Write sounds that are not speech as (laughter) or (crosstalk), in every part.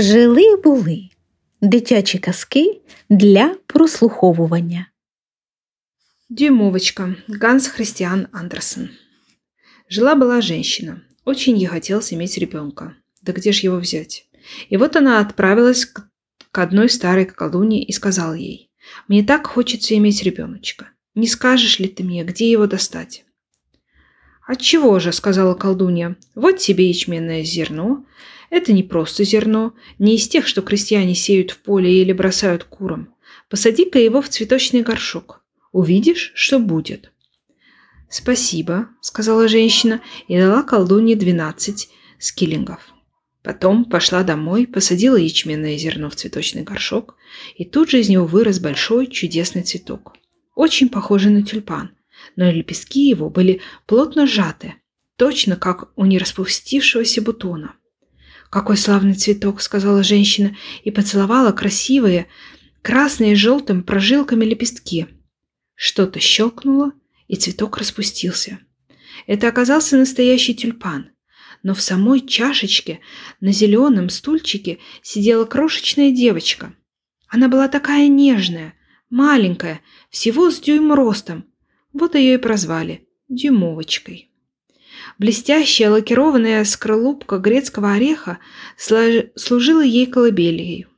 Жили були дитячі казки для прослуховування. Дюймовочка. Ганс Христиан Андерсен. Жила-была женщина. Очень ей хотелось иметь ребенка. Да где же его взять? И вот она отправилась к, к одной старой колдуне и сказала ей, «Мне так хочется иметь ребеночка. Не скажешь ли ты мне, где его достать?» «Отчего же?» – сказала колдунья. «Вот тебе ячменное зерно. Это не просто зерно, не из тех, что крестьяне сеют в поле или бросают курам. Посади-ка его в цветочный горшок. Увидишь, что будет». «Спасибо», – сказала женщина и дала колдунье двенадцать скиллингов. Потом пошла домой, посадила ячменное зерно в цветочный горшок, и тут же из него вырос большой чудесный цветок. Очень похожий на тюльпан, но лепестки его были плотно сжаты, точно как у нераспустившегося бутона. «Какой славный цветок!» – сказала женщина и поцеловала красивые, красные с желтым прожилками лепестки. Что-то щелкнуло, и цветок распустился. Это оказался настоящий тюльпан. Но в самой чашечке на зеленом стульчике сидела крошечная девочка. Она была такая нежная, маленькая, всего с дюйм ростом. Вот ее и прозвали – дюймовочкой. Блестящая лакированная скорлупка грецкого ореха служила ей колыбелью.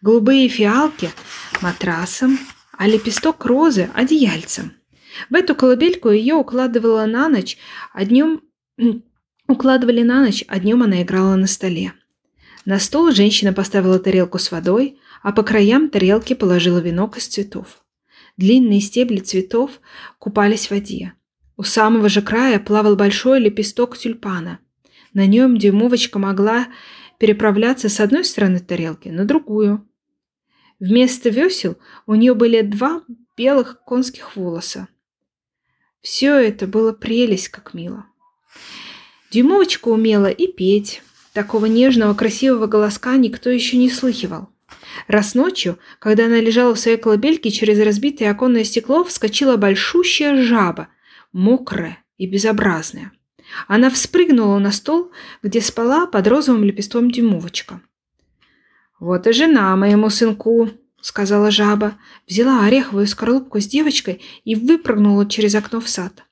Голубые фиалки – матрасом, а лепесток розы – одеяльцем. В эту колыбельку ее укладывала на ночь, а днем (clears throat) укладывали на ночь, а днем она играла на столе. На стол женщина поставила тарелку с водой, а по краям тарелки положила венок из цветов. Длинные стебли цветов купались в воде. У самого же края плавал большой лепесток тюльпана. На нем дюймовочка могла переправляться с одной стороны тарелки на другую. Вместо весел у нее были два белых конских волоса. Все это было прелесть, как мило. Дюймовочка умела и петь. Такого нежного, красивого голоска никто еще не слыхивал. Раз ночью, когда она лежала в своей колыбельке, через разбитое оконное стекло вскочила большущая жаба, мокрая и безобразная. Она вспрыгнула на стол, где спала под розовым лепестком дюймовочка. «Вот и жена моему сынку», — сказала жаба, взяла ореховую скорлупку с девочкой и выпрыгнула через окно в сад.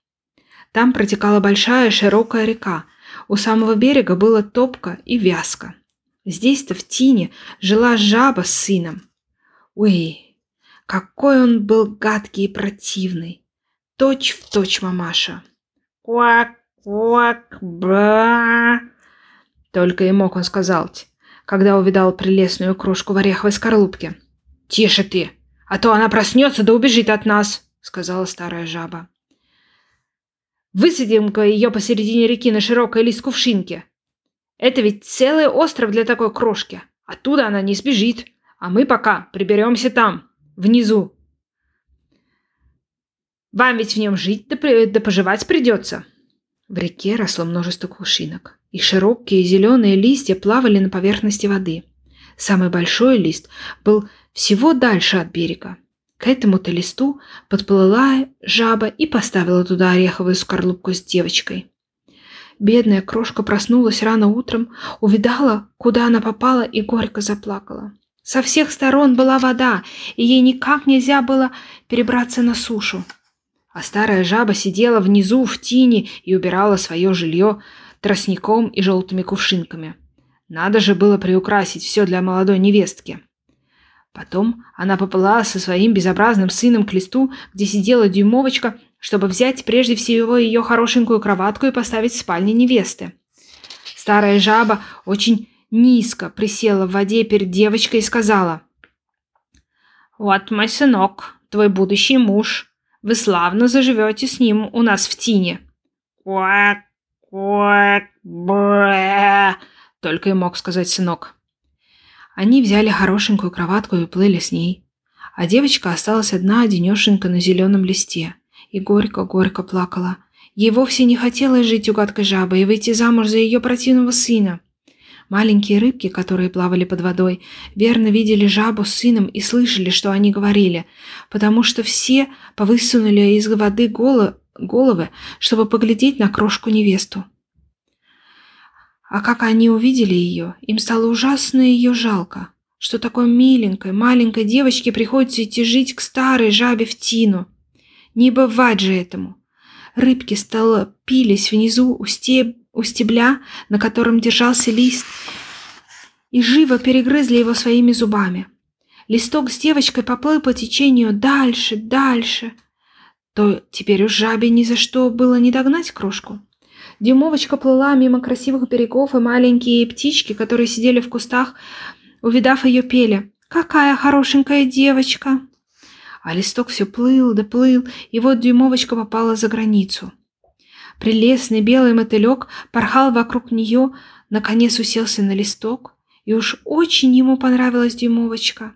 Там протекала большая широкая река. У самого берега было топко и вязко. Здесь-то в тине жила жаба с сыном. Ой, какой он был гадкий и противный. Точь в точь мамаша. Квак, квак, бра. Только и мог он сказать, когда увидал прелестную крошку в ореховой скорлупке. «Тише ты, а то она проснется да убежит от нас», — сказала старая жаба. «Высадим-ка ее посередине реки на широкой лист кувшинке. Это ведь целый остров для такой крошки. Оттуда она не сбежит, а мы пока приберемся там, внизу, вам ведь в нем жить да, да поживать придется. В реке росло множество кувшинок, и широкие зеленые листья плавали на поверхности воды. Самый большой лист был всего дальше от берега. К этому-то листу подплыла жаба и поставила туда ореховую скорлупку с девочкой. Бедная крошка проснулась рано утром, увидала, куда она попала, и горько заплакала. Со всех сторон была вода, и ей никак нельзя было перебраться на сушу а старая жаба сидела внизу в тине и убирала свое жилье тростником и желтыми кувшинками. Надо же было приукрасить все для молодой невестки. Потом она поплыла со своим безобразным сыном к листу, где сидела дюймовочка, чтобы взять прежде всего ее хорошенькую кроватку и поставить в спальне невесты. Старая жаба очень низко присела в воде перед девочкой и сказала, «Вот мой сынок, твой будущий муж. Вы славно заживете с ним у нас в тине. Куак, куак, бэ, только и мог сказать сынок. Они взяли хорошенькую кроватку и плыли с ней. А девочка осталась одна, одинешенька на зеленом листе. И горько-горько плакала. Ей вовсе не хотелось жить у гадкой жабы и выйти замуж за ее противного сына. Маленькие рыбки, которые плавали под водой, верно видели жабу с сыном и слышали, что они говорили, потому что все повысунули из воды головы, чтобы поглядеть на крошку-невесту. А как они увидели ее, им стало ужасно ее жалко, что такой миленькой, маленькой девочке приходится идти жить к старой жабе в тину. Не бывать же этому. Рыбки стало пились внизу у, стеб... у стебля, на котором держался лист, и живо перегрызли его своими зубами. Листок с девочкой поплыл по течению дальше, дальше. То теперь уж жабе ни за что было не догнать крошку. Дюймовочка плыла мимо красивых берегов, и маленькие птички, которые сидели в кустах, увидав ее, пели «Какая хорошенькая девочка!» А листок все плыл да плыл, и вот дюймовочка попала за границу. Прелестный белый мотылек порхал вокруг нее, наконец уселся на листок, и уж очень ему понравилась дюймовочка.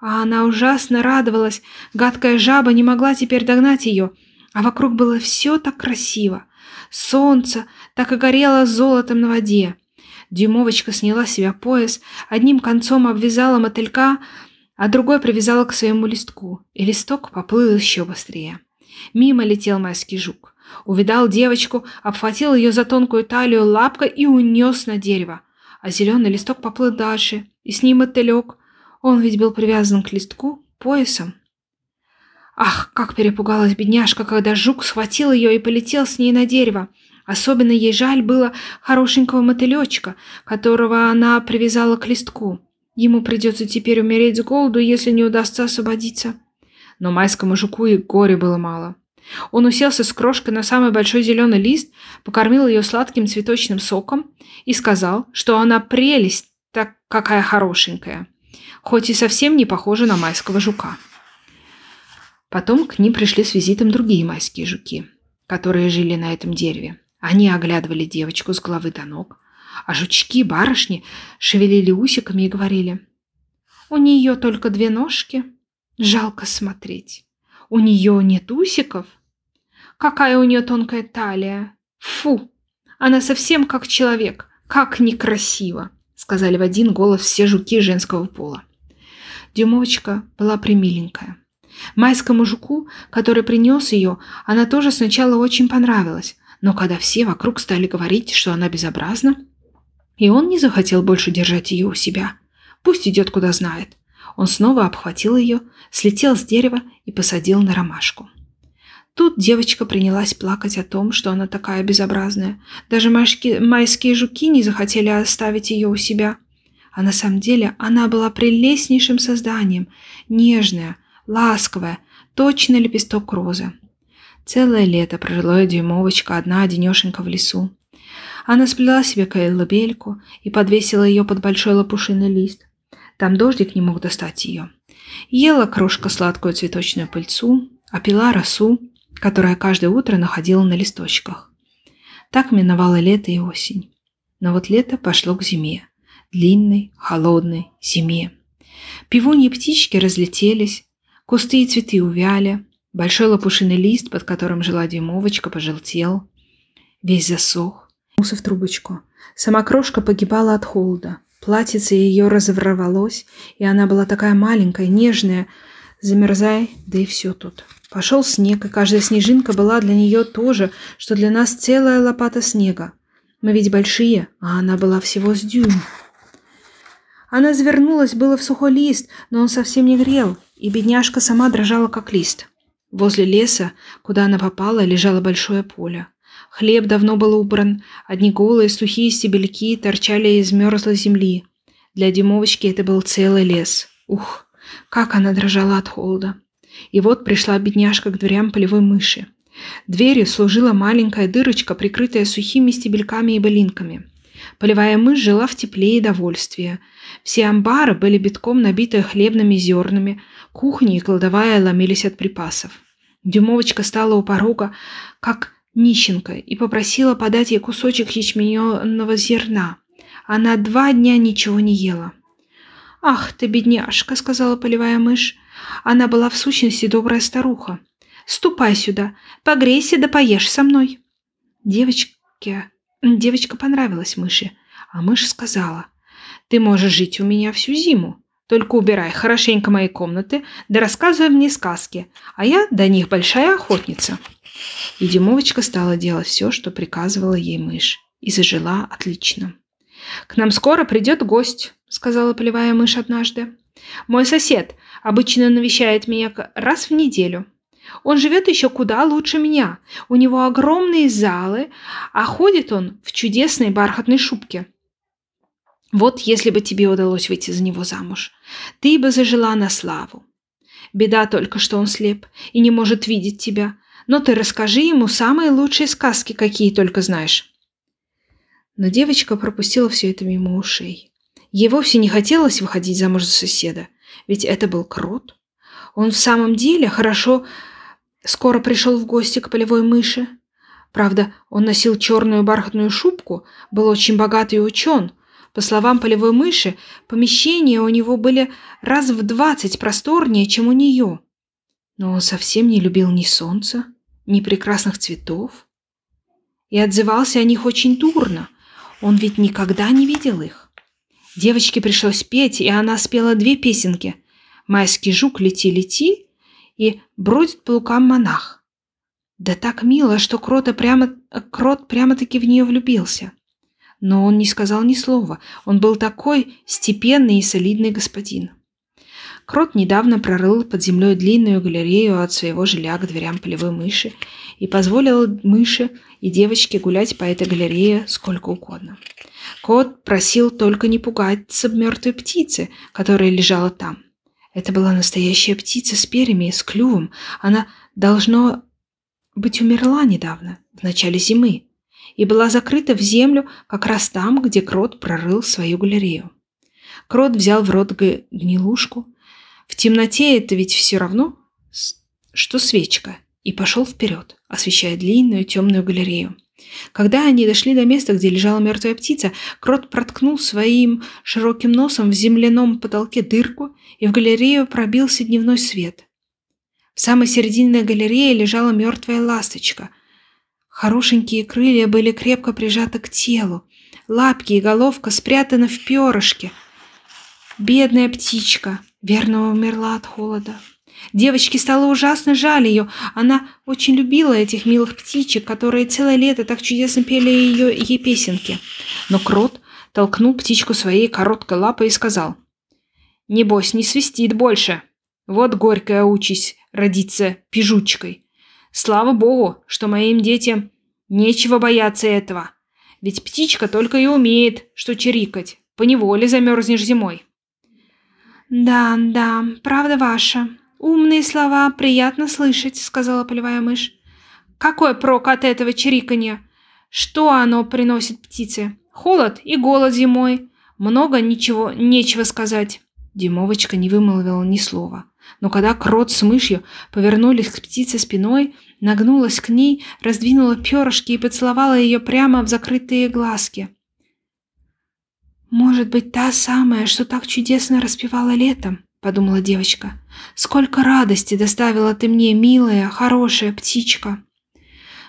А она ужасно радовалась, гадкая жаба не могла теперь догнать ее, а вокруг было все так красиво. Солнце так и горело золотом на воде. Дюймовочка сняла с себя пояс, одним концом обвязала мотылька, а другой привязала к своему листку, и листок поплыл еще быстрее. Мимо летел майский жук. Увидал девочку, обхватил ее за тонкую талию лапкой и унес на дерево. А зеленый листок поплыл дальше, и с ним мотылек. Он ведь был привязан к листку поясом. Ах, как перепугалась бедняжка, когда жук схватил ее и полетел с ней на дерево. Особенно ей жаль было хорошенького мотылечка, которого она привязала к листку. Ему придется теперь умереть с голоду, если не удастся освободиться. Но майскому жуку и горе было мало. Он уселся с крошкой на самый большой зеленый лист, покормил ее сладким цветочным соком и сказал, что она прелесть, так какая хорошенькая, хоть и совсем не похожа на майского жука. Потом к ним пришли с визитом другие майские жуки, которые жили на этом дереве. Они оглядывали девочку с головы до ног, а жучки-барышни шевелили усиками и говорили, «У нее только две ножки, жалко смотреть. У нее нет усиков. Какая у нее тонкая талия. Фу, она совсем как человек, как некрасиво», сказали в один голос все жуки женского пола. Дюмовочка была примиленькая. Майскому жуку, который принес ее, она тоже сначала очень понравилась, но когда все вокруг стали говорить, что она безобразна, и он не захотел больше держать ее у себя. Пусть идет куда знает. Он снова обхватил ее, слетел с дерева и посадил на ромашку. Тут девочка принялась плакать о том, что она такая безобразная. Даже майские, майские жуки не захотели оставить ее у себя. А на самом деле она была прелестнейшим созданием, нежная, ласковая, точно лепесток розы. Целое лето прожила дюймовочка одна одинешенька в лесу. Она сплела себе колыбельку и подвесила ее под большой лопушиный лист. Там дождик не мог достать ее. Ела крошка сладкую цветочную пыльцу, а пила росу, которая каждое утро находила на листочках. Так миновало лето и осень. Но вот лето пошло к зиме. Длинной, холодной зиме. Пивуньи птички разлетелись, Кусты и цветы увяли, большой лопушиный лист, под которым жила дюймовочка, пожелтел. Весь засох. Муса в трубочку. Сама крошка погибала от холода. Платьице ее разорвалось, и она была такая маленькая, нежная. Замерзай, да и все тут. Пошел снег, и каждая снежинка была для нее тоже, что для нас целая лопата снега. Мы ведь большие, а она была всего с дюйм. Она завернулась было в сухой лист, но он совсем не грел, и бедняжка сама дрожала, как лист. Возле леса, куда она попала, лежало большое поле. Хлеб давно был убран, одни голые сухие стебельки торчали из мерзлой земли. Для Димовочки это был целый лес. Ух, как она дрожала от холода. И вот пришла бедняжка к дверям полевой мыши. Дверью служила маленькая дырочка, прикрытая сухими стебельками и былинками. Полевая мышь жила в тепле и довольстве. Все амбары были битком набиты хлебными зернами, кухни и кладовая ломились от припасов. Дюмовочка стала у порога, как нищенка, и попросила подать ей кусочек ячменного зерна. Она два дня ничего не ела. «Ах ты, бедняжка!» — сказала полевая мышь. Она была в сущности добрая старуха. «Ступай сюда, погрейся да поешь со мной». Девочке Девочка понравилась мыши, а мышь сказала, «Ты можешь жить у меня всю зиму, только убирай хорошенько мои комнаты, да рассказывай мне сказки, а я до них большая охотница». И Димовочка стала делать все, что приказывала ей мышь, и зажила отлично. «К нам скоро придет гость», — сказала полевая мышь однажды. «Мой сосед обычно навещает меня раз в неделю. Он живет еще куда лучше меня. У него огромные залы, а ходит он в чудесной бархатной шубке. Вот если бы тебе удалось выйти за него замуж, ты бы зажила на славу. Беда только, что он слеп и не может видеть тебя. Но ты расскажи ему самые лучшие сказки, какие только знаешь. Но девочка пропустила все это мимо ушей. Ей вовсе не хотелось выходить замуж за соседа, ведь это был крот. Он в самом деле хорошо скоро пришел в гости к полевой мыши. Правда, он носил черную бархатную шубку, был очень богатый и учен. По словам полевой мыши, помещения у него были раз в двадцать просторнее, чем у нее. Но он совсем не любил ни солнца, ни прекрасных цветов. И отзывался о них очень дурно. Он ведь никогда не видел их. Девочке пришлось петь, и она спела две песенки. «Майский жук, лети-лети» и «Бродит по лукам монах». Да так мило, что Крота прямо, Крот прямо-таки в нее влюбился. Но он не сказал ни слова. Он был такой степенный и солидный господин. Крот недавно прорыл под землей длинную галерею от своего жилья к дверям полевой мыши и позволил мыши и девочке гулять по этой галерее сколько угодно. Кот просил только не пугаться мертвой птицы, которая лежала там. Это была настоящая птица с перьями и с клювом. Она, должно быть, умерла недавно, в начале зимы, и была закрыта в землю как раз там, где Крот прорыл свою галерею. Крот взял в рот гнилушку, в темноте это ведь все равно, что свечка, и пошел вперед, освещая длинную темную галерею. Когда они дошли до места, где лежала мертвая птица, Крот проткнул своим широким носом в земляном потолке дырку, и в галерею пробился дневной свет. В самой середине галереи лежала мертвая ласточка. Хорошенькие крылья были крепко прижаты к телу, лапки и головка спрятаны в перышке. Бедная птичка, Верно умерла от холода. Девочке стало ужасно жаль ее. Она очень любила этих милых птичек, которые целое лето так чудесно пели ее, ей песенки. Но крот толкнул птичку своей короткой лапой и сказал. «Небось, не свистит больше. Вот горькая участь родиться пижучкой. Слава богу, что моим детям нечего бояться этого. Ведь птичка только и умеет, что чирикать. Поневоле замерзнешь зимой». «Да, да, правда ваша. Умные слова приятно слышать», — сказала полевая мышь. «Какой прок от этого чириканья? Что оно приносит птице? Холод и голод зимой. Много ничего, нечего сказать». Димовочка не вымолвила ни слова. Но когда крот с мышью повернулись к птице спиной, нагнулась к ней, раздвинула перышки и поцеловала ее прямо в закрытые глазки. «Может быть, та самая, что так чудесно распевала летом?» – подумала девочка. «Сколько радости доставила ты мне, милая, хорошая птичка!»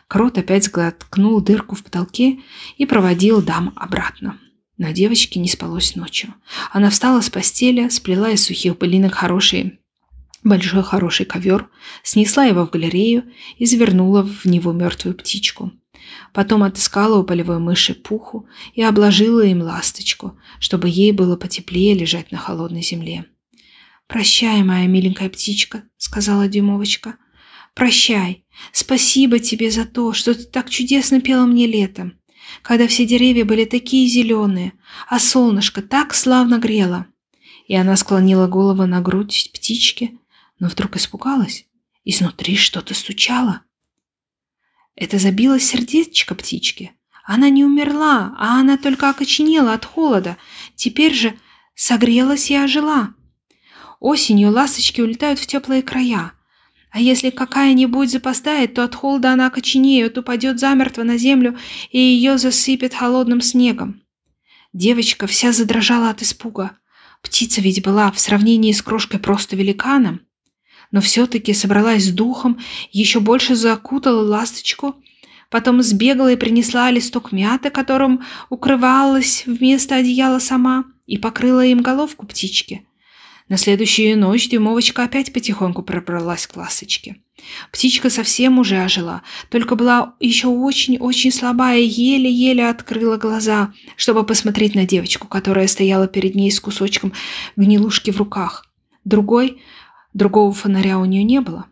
Крот опять сглоткнул дырку в потолке и проводил дам обратно. Но девочке не спалось ночью. Она встала с постели, сплела из сухих былинок хороший, большой хороший ковер, снесла его в галерею и завернула в него мертвую птичку. Потом отыскала у полевой мыши пуху и обложила им ласточку, чтобы ей было потеплее лежать на холодной земле. «Прощай, моя миленькая птичка», — сказала Дюймовочка. «Прощай. Спасибо тебе за то, что ты так чудесно пела мне летом, когда все деревья были такие зеленые, а солнышко так славно грело». И она склонила голову на грудь птички, но вдруг испугалась. Изнутри что-то стучало. Это забилось сердечко птички. Она не умерла, а она только окоченела от холода. Теперь же согрелась и ожила. Осенью ласточки улетают в теплые края. А если какая-нибудь запоздает, то от холода она окоченеет, упадет замертво на землю и ее засыпет холодным снегом. Девочка вся задрожала от испуга. Птица ведь была в сравнении с крошкой просто великаном но все-таки собралась с духом, еще больше закутала ласточку, потом сбегала и принесла листок мяты, которым укрывалась вместо одеяла сама, и покрыла им головку птички. На следующую ночь Дюймовочка опять потихоньку пробралась к ласточке. Птичка совсем уже ожила, только была еще очень-очень слабая и еле-еле открыла глаза, чтобы посмотреть на девочку, которая стояла перед ней с кусочком гнилушки в руках. Другой, другого фонаря у нее не было.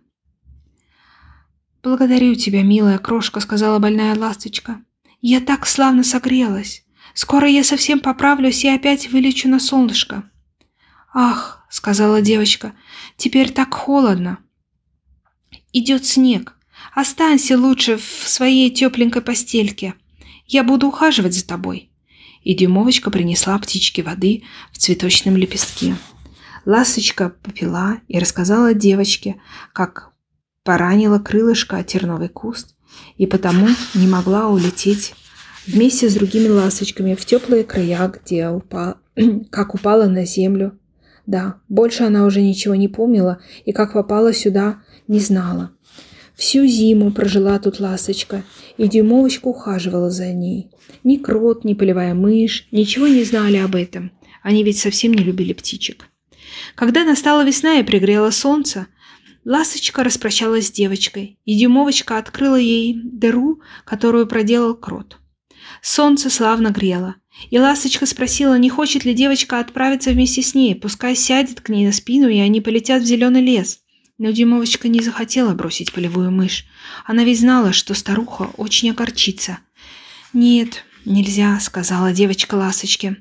«Благодарю тебя, милая крошка», — сказала больная ласточка. «Я так славно согрелась. Скоро я совсем поправлюсь и опять вылечу на солнышко». «Ах», — сказала девочка, — «теперь так холодно». «Идет снег. Останься лучше в своей тепленькой постельке. Я буду ухаживать за тобой». И Дюймовочка принесла птичке воды в цветочном лепестке. Ласточка попила и рассказала девочке, как поранила крылышко о терновый куст и потому не могла улететь вместе с другими ласточками в теплые края, где упа... (clears throat) как упала на землю да, больше она уже ничего не помнила и как попала сюда, не знала. Всю зиму прожила тут ласточка, и дюймовочка ухаживала за ней. Ни крот, ни полевая мышь ничего не знали об этом. Они ведь совсем не любили птичек. Когда настала весна и пригрело солнце, ласточка распрощалась с девочкой, и дюймовочка открыла ей дыру, которую проделал крот. Солнце славно грело, и Ласточка спросила, не хочет ли девочка отправиться вместе с ней, пускай сядет к ней на спину, и они полетят в зеленый лес. Но Дюймовочка не захотела бросить полевую мышь. Она ведь знала, что старуха очень огорчится. «Нет, нельзя», — сказала девочка Ласточке.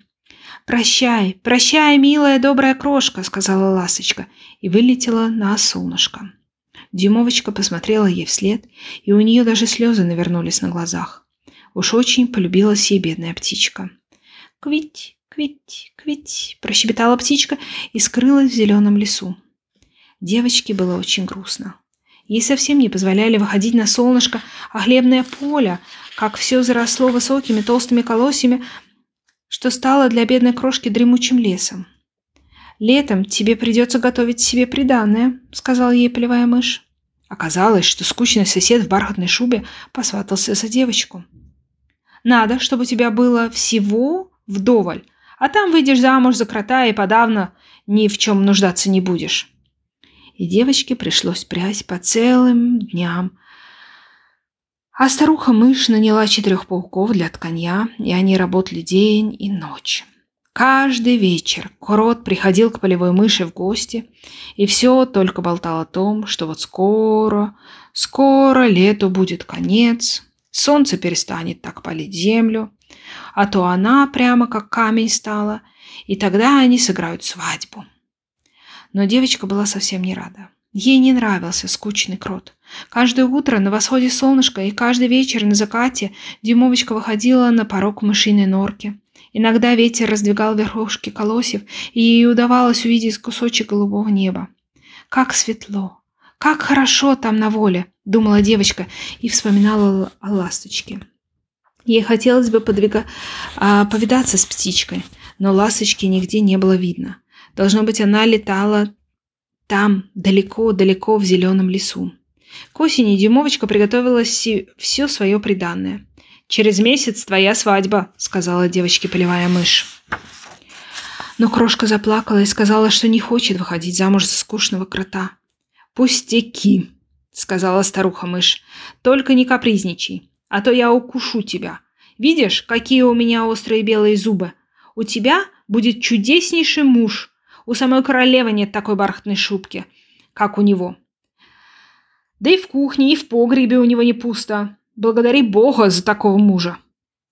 «Прощай, прощай, милая добрая крошка», — сказала Ласточка и вылетела на солнышко. Дюймовочка посмотрела ей вслед, и у нее даже слезы навернулись на глазах. Уж очень полюбилась ей бедная птичка. «Квить, квить, квить!» – прощебетала птичка и скрылась в зеленом лесу. Девочке было очень грустно. Ей совсем не позволяли выходить на солнышко, а хлебное поле, как все заросло высокими толстыми колосьями, что стало для бедной крошки дремучим лесом. «Летом тебе придется готовить себе приданное», — сказала ей полевая мышь. Оказалось, что скучный сосед в бархатной шубе посватался за девочку. «Надо, чтобы у тебя было всего вдоволь, а там выйдешь замуж за крота и подавно ни в чем нуждаться не будешь. И девочке пришлось прясть по целым дням. А старуха-мышь наняла четырех пауков для тканья, и они работали день и ночь. Каждый вечер Крот приходил к полевой мыши в гости, и все только болтал о том, что вот скоро, скоро лету будет конец, солнце перестанет так палить землю, а то она прямо как камень стала, и тогда они сыграют свадьбу. Но девочка была совсем не рада. Ей не нравился скучный крот. Каждое утро на восходе солнышка и каждый вечер на закате Дюймовочка выходила на порог мышиной норки. Иногда ветер раздвигал верхушки колосьев, и ей удавалось увидеть кусочек голубого неба. Как светло! Как хорошо там на воле, думала девочка и вспоминала о ласточке. Ей хотелось бы подвига... а, повидаться с птичкой, но ласточки нигде не было видно. Должно быть, она летала там, далеко-далеко в зеленом лесу. К осени Дюймовочка приготовила все свое приданное. «Через месяц твоя свадьба», — сказала девочке полевая мышь. Но крошка заплакала и сказала, что не хочет выходить замуж за скучного крота. «Пустяки», — сказала старуха-мышь, — «только не капризничай а то я укушу тебя. Видишь, какие у меня острые белые зубы? У тебя будет чудеснейший муж. У самой королевы нет такой бархатной шубки, как у него. Да и в кухне, и в погребе у него не пусто. Благодари Бога за такого мужа.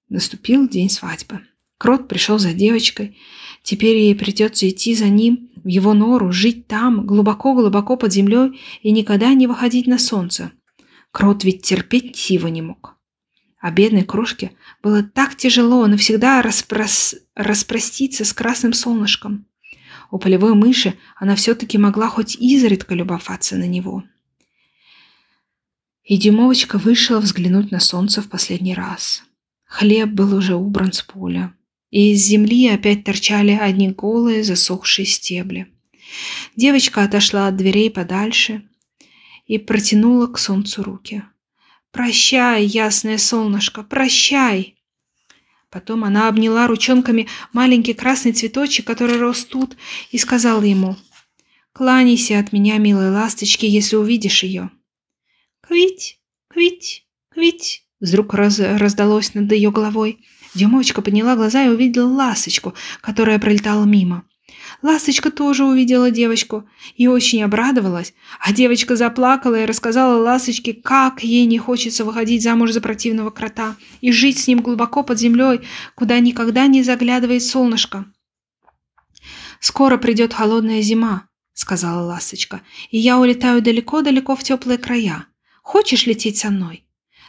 Наступил день свадьбы. Крот пришел за девочкой. Теперь ей придется идти за ним в его нору, жить там, глубоко-глубоко под землей и никогда не выходить на солнце. Крот ведь терпеть его не мог. А бедной крошке было так тяжело навсегда распрос... распроститься с красным солнышком. У полевой мыши она все-таки могла хоть изредка любоваться на него. И Дюймовочка вышла взглянуть на солнце в последний раз. Хлеб был уже убран с поля, и из земли опять торчали одни голые засохшие стебли. Девочка отошла от дверей подальше и протянула к солнцу руки. «Прощай, ясное солнышко, прощай!» Потом она обняла ручонками маленький красный цветочек, который рос тут, и сказала ему Кланяйся от меня, милой ласточки, если увидишь ее. Квить, квить, квить. Вдруг раз, раздалось над ее головой. Дюймовочка подняла глаза и увидела ласточку, которая пролетала мимо. Ласточка тоже увидела девочку и очень обрадовалась, а девочка заплакала и рассказала Ласточке, как ей не хочется выходить замуж за противного крота и жить с ним глубоко под землей, куда никогда не заглядывает солнышко. «Скоро придет холодная зима», — сказала Ласточка, — «и я улетаю далеко-далеко в теплые края. Хочешь лететь со мной?»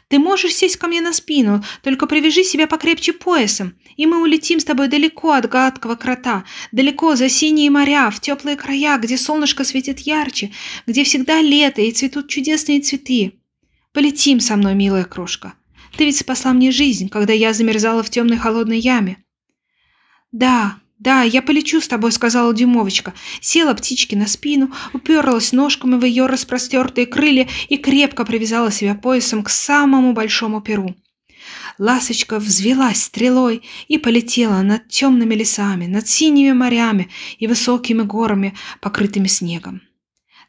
Ты можешь сесть ко мне на спину, только привяжи себя покрепче поясом, и мы улетим с тобой далеко от гадкого крота, далеко за синие моря, в теплые края, где солнышко светит ярче, где всегда лето и цветут чудесные цветы. Полетим со мной, милая крошка. Ты ведь спасла мне жизнь, когда я замерзала в темной холодной яме. Да, «Да, я полечу с тобой», — сказала Дюмовочка. Села птичке на спину, уперлась ножками в ее распростертые крылья и крепко привязала себя поясом к самому большому перу. Ласочка взвелась стрелой и полетела над темными лесами, над синими морями и высокими горами, покрытыми снегом.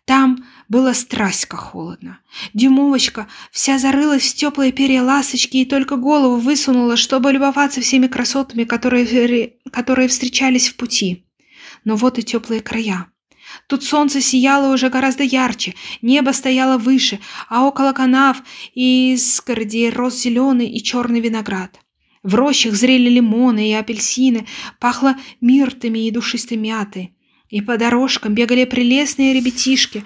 Там было страсть холодно. Дюмовочка вся зарылась в теплые перья ласточки и только голову высунула, чтобы любоваться всеми красотами, которые, которые встречались в пути. Но вот и теплые края. Тут солнце сияло уже гораздо ярче, небо стояло выше, а около канав и изгороди рос зеленый и черный виноград. В рощах зрели лимоны и апельсины, пахло миртами и душистой мятой. И по дорожкам бегали прелестные ребятишки,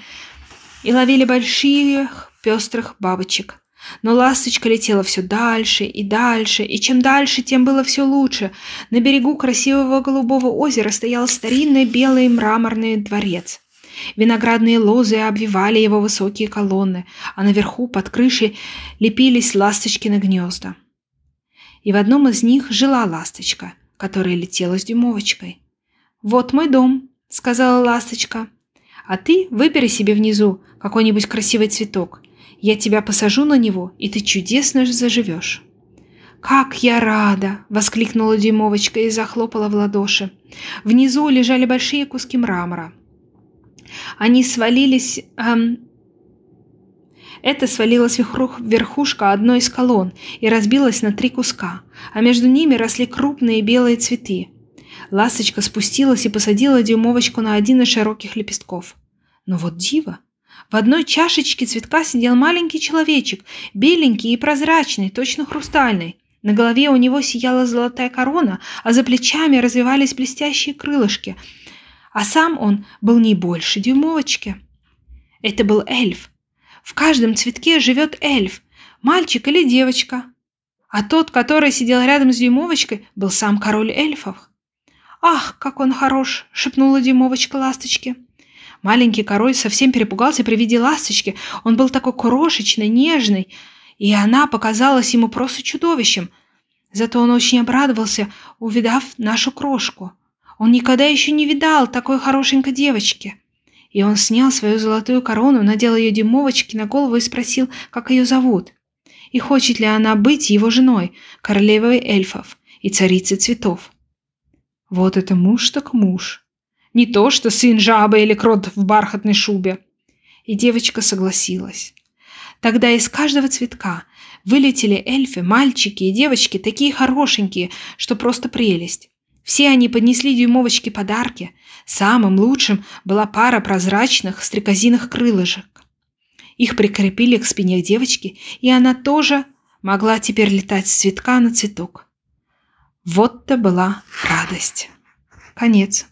и ловили больших пестрых бабочек. Но ласточка летела все дальше и дальше, и чем дальше, тем было все лучше. На берегу красивого голубого озера стоял старинный белый мраморный дворец. Виноградные лозы обвивали его высокие колонны, а наверху, под крышей, лепились ласточкины гнезда. И в одном из них жила ласточка, которая летела с дюмовочкой. «Вот мой дом», — сказала ласточка. А ты выбери себе внизу какой-нибудь красивый цветок. Я тебя посажу на него, и ты чудесно заживешь. «Как я рада!» — воскликнула Дюймовочка и захлопала в ладоши. Внизу лежали большие куски мрамора. Они свалились... Эм... Это свалилась верхушка одной из колонн и разбилась на три куска, а между ними росли крупные белые цветы. Ласточка спустилась и посадила дюймовочку на один из широких лепестков. Но вот диво! В одной чашечке цветка сидел маленький человечек, беленький и прозрачный, точно хрустальный. На голове у него сияла золотая корона, а за плечами развивались блестящие крылышки. А сам он был не больше дюймовочки. Это был эльф. В каждом цветке живет эльф, мальчик или девочка. А тот, который сидел рядом с дюймовочкой, был сам король эльфов. «Ах, как он хорош!» — шепнула Димовочка ласточке. Маленький король совсем перепугался при виде ласточки. Он был такой крошечный, нежный, и она показалась ему просто чудовищем. Зато он очень обрадовался, увидав нашу крошку. Он никогда еще не видал такой хорошенькой девочки. И он снял свою золотую корону, надел ее Димовочке на голову и спросил, как ее зовут. И хочет ли она быть его женой, королевой эльфов и царицей цветов. Вот это муж так муж. Не то, что сын жабы или крот в бархатной шубе. И девочка согласилась. Тогда из каждого цветка вылетели эльфы, мальчики и девочки, такие хорошенькие, что просто прелесть. Все они поднесли дюймовочке подарки. Самым лучшим была пара прозрачных стрекозиных крылышек. Их прикрепили к спине девочки, и она тоже могла теперь летать с цветка на цветок. Вот-то была радость. Конец.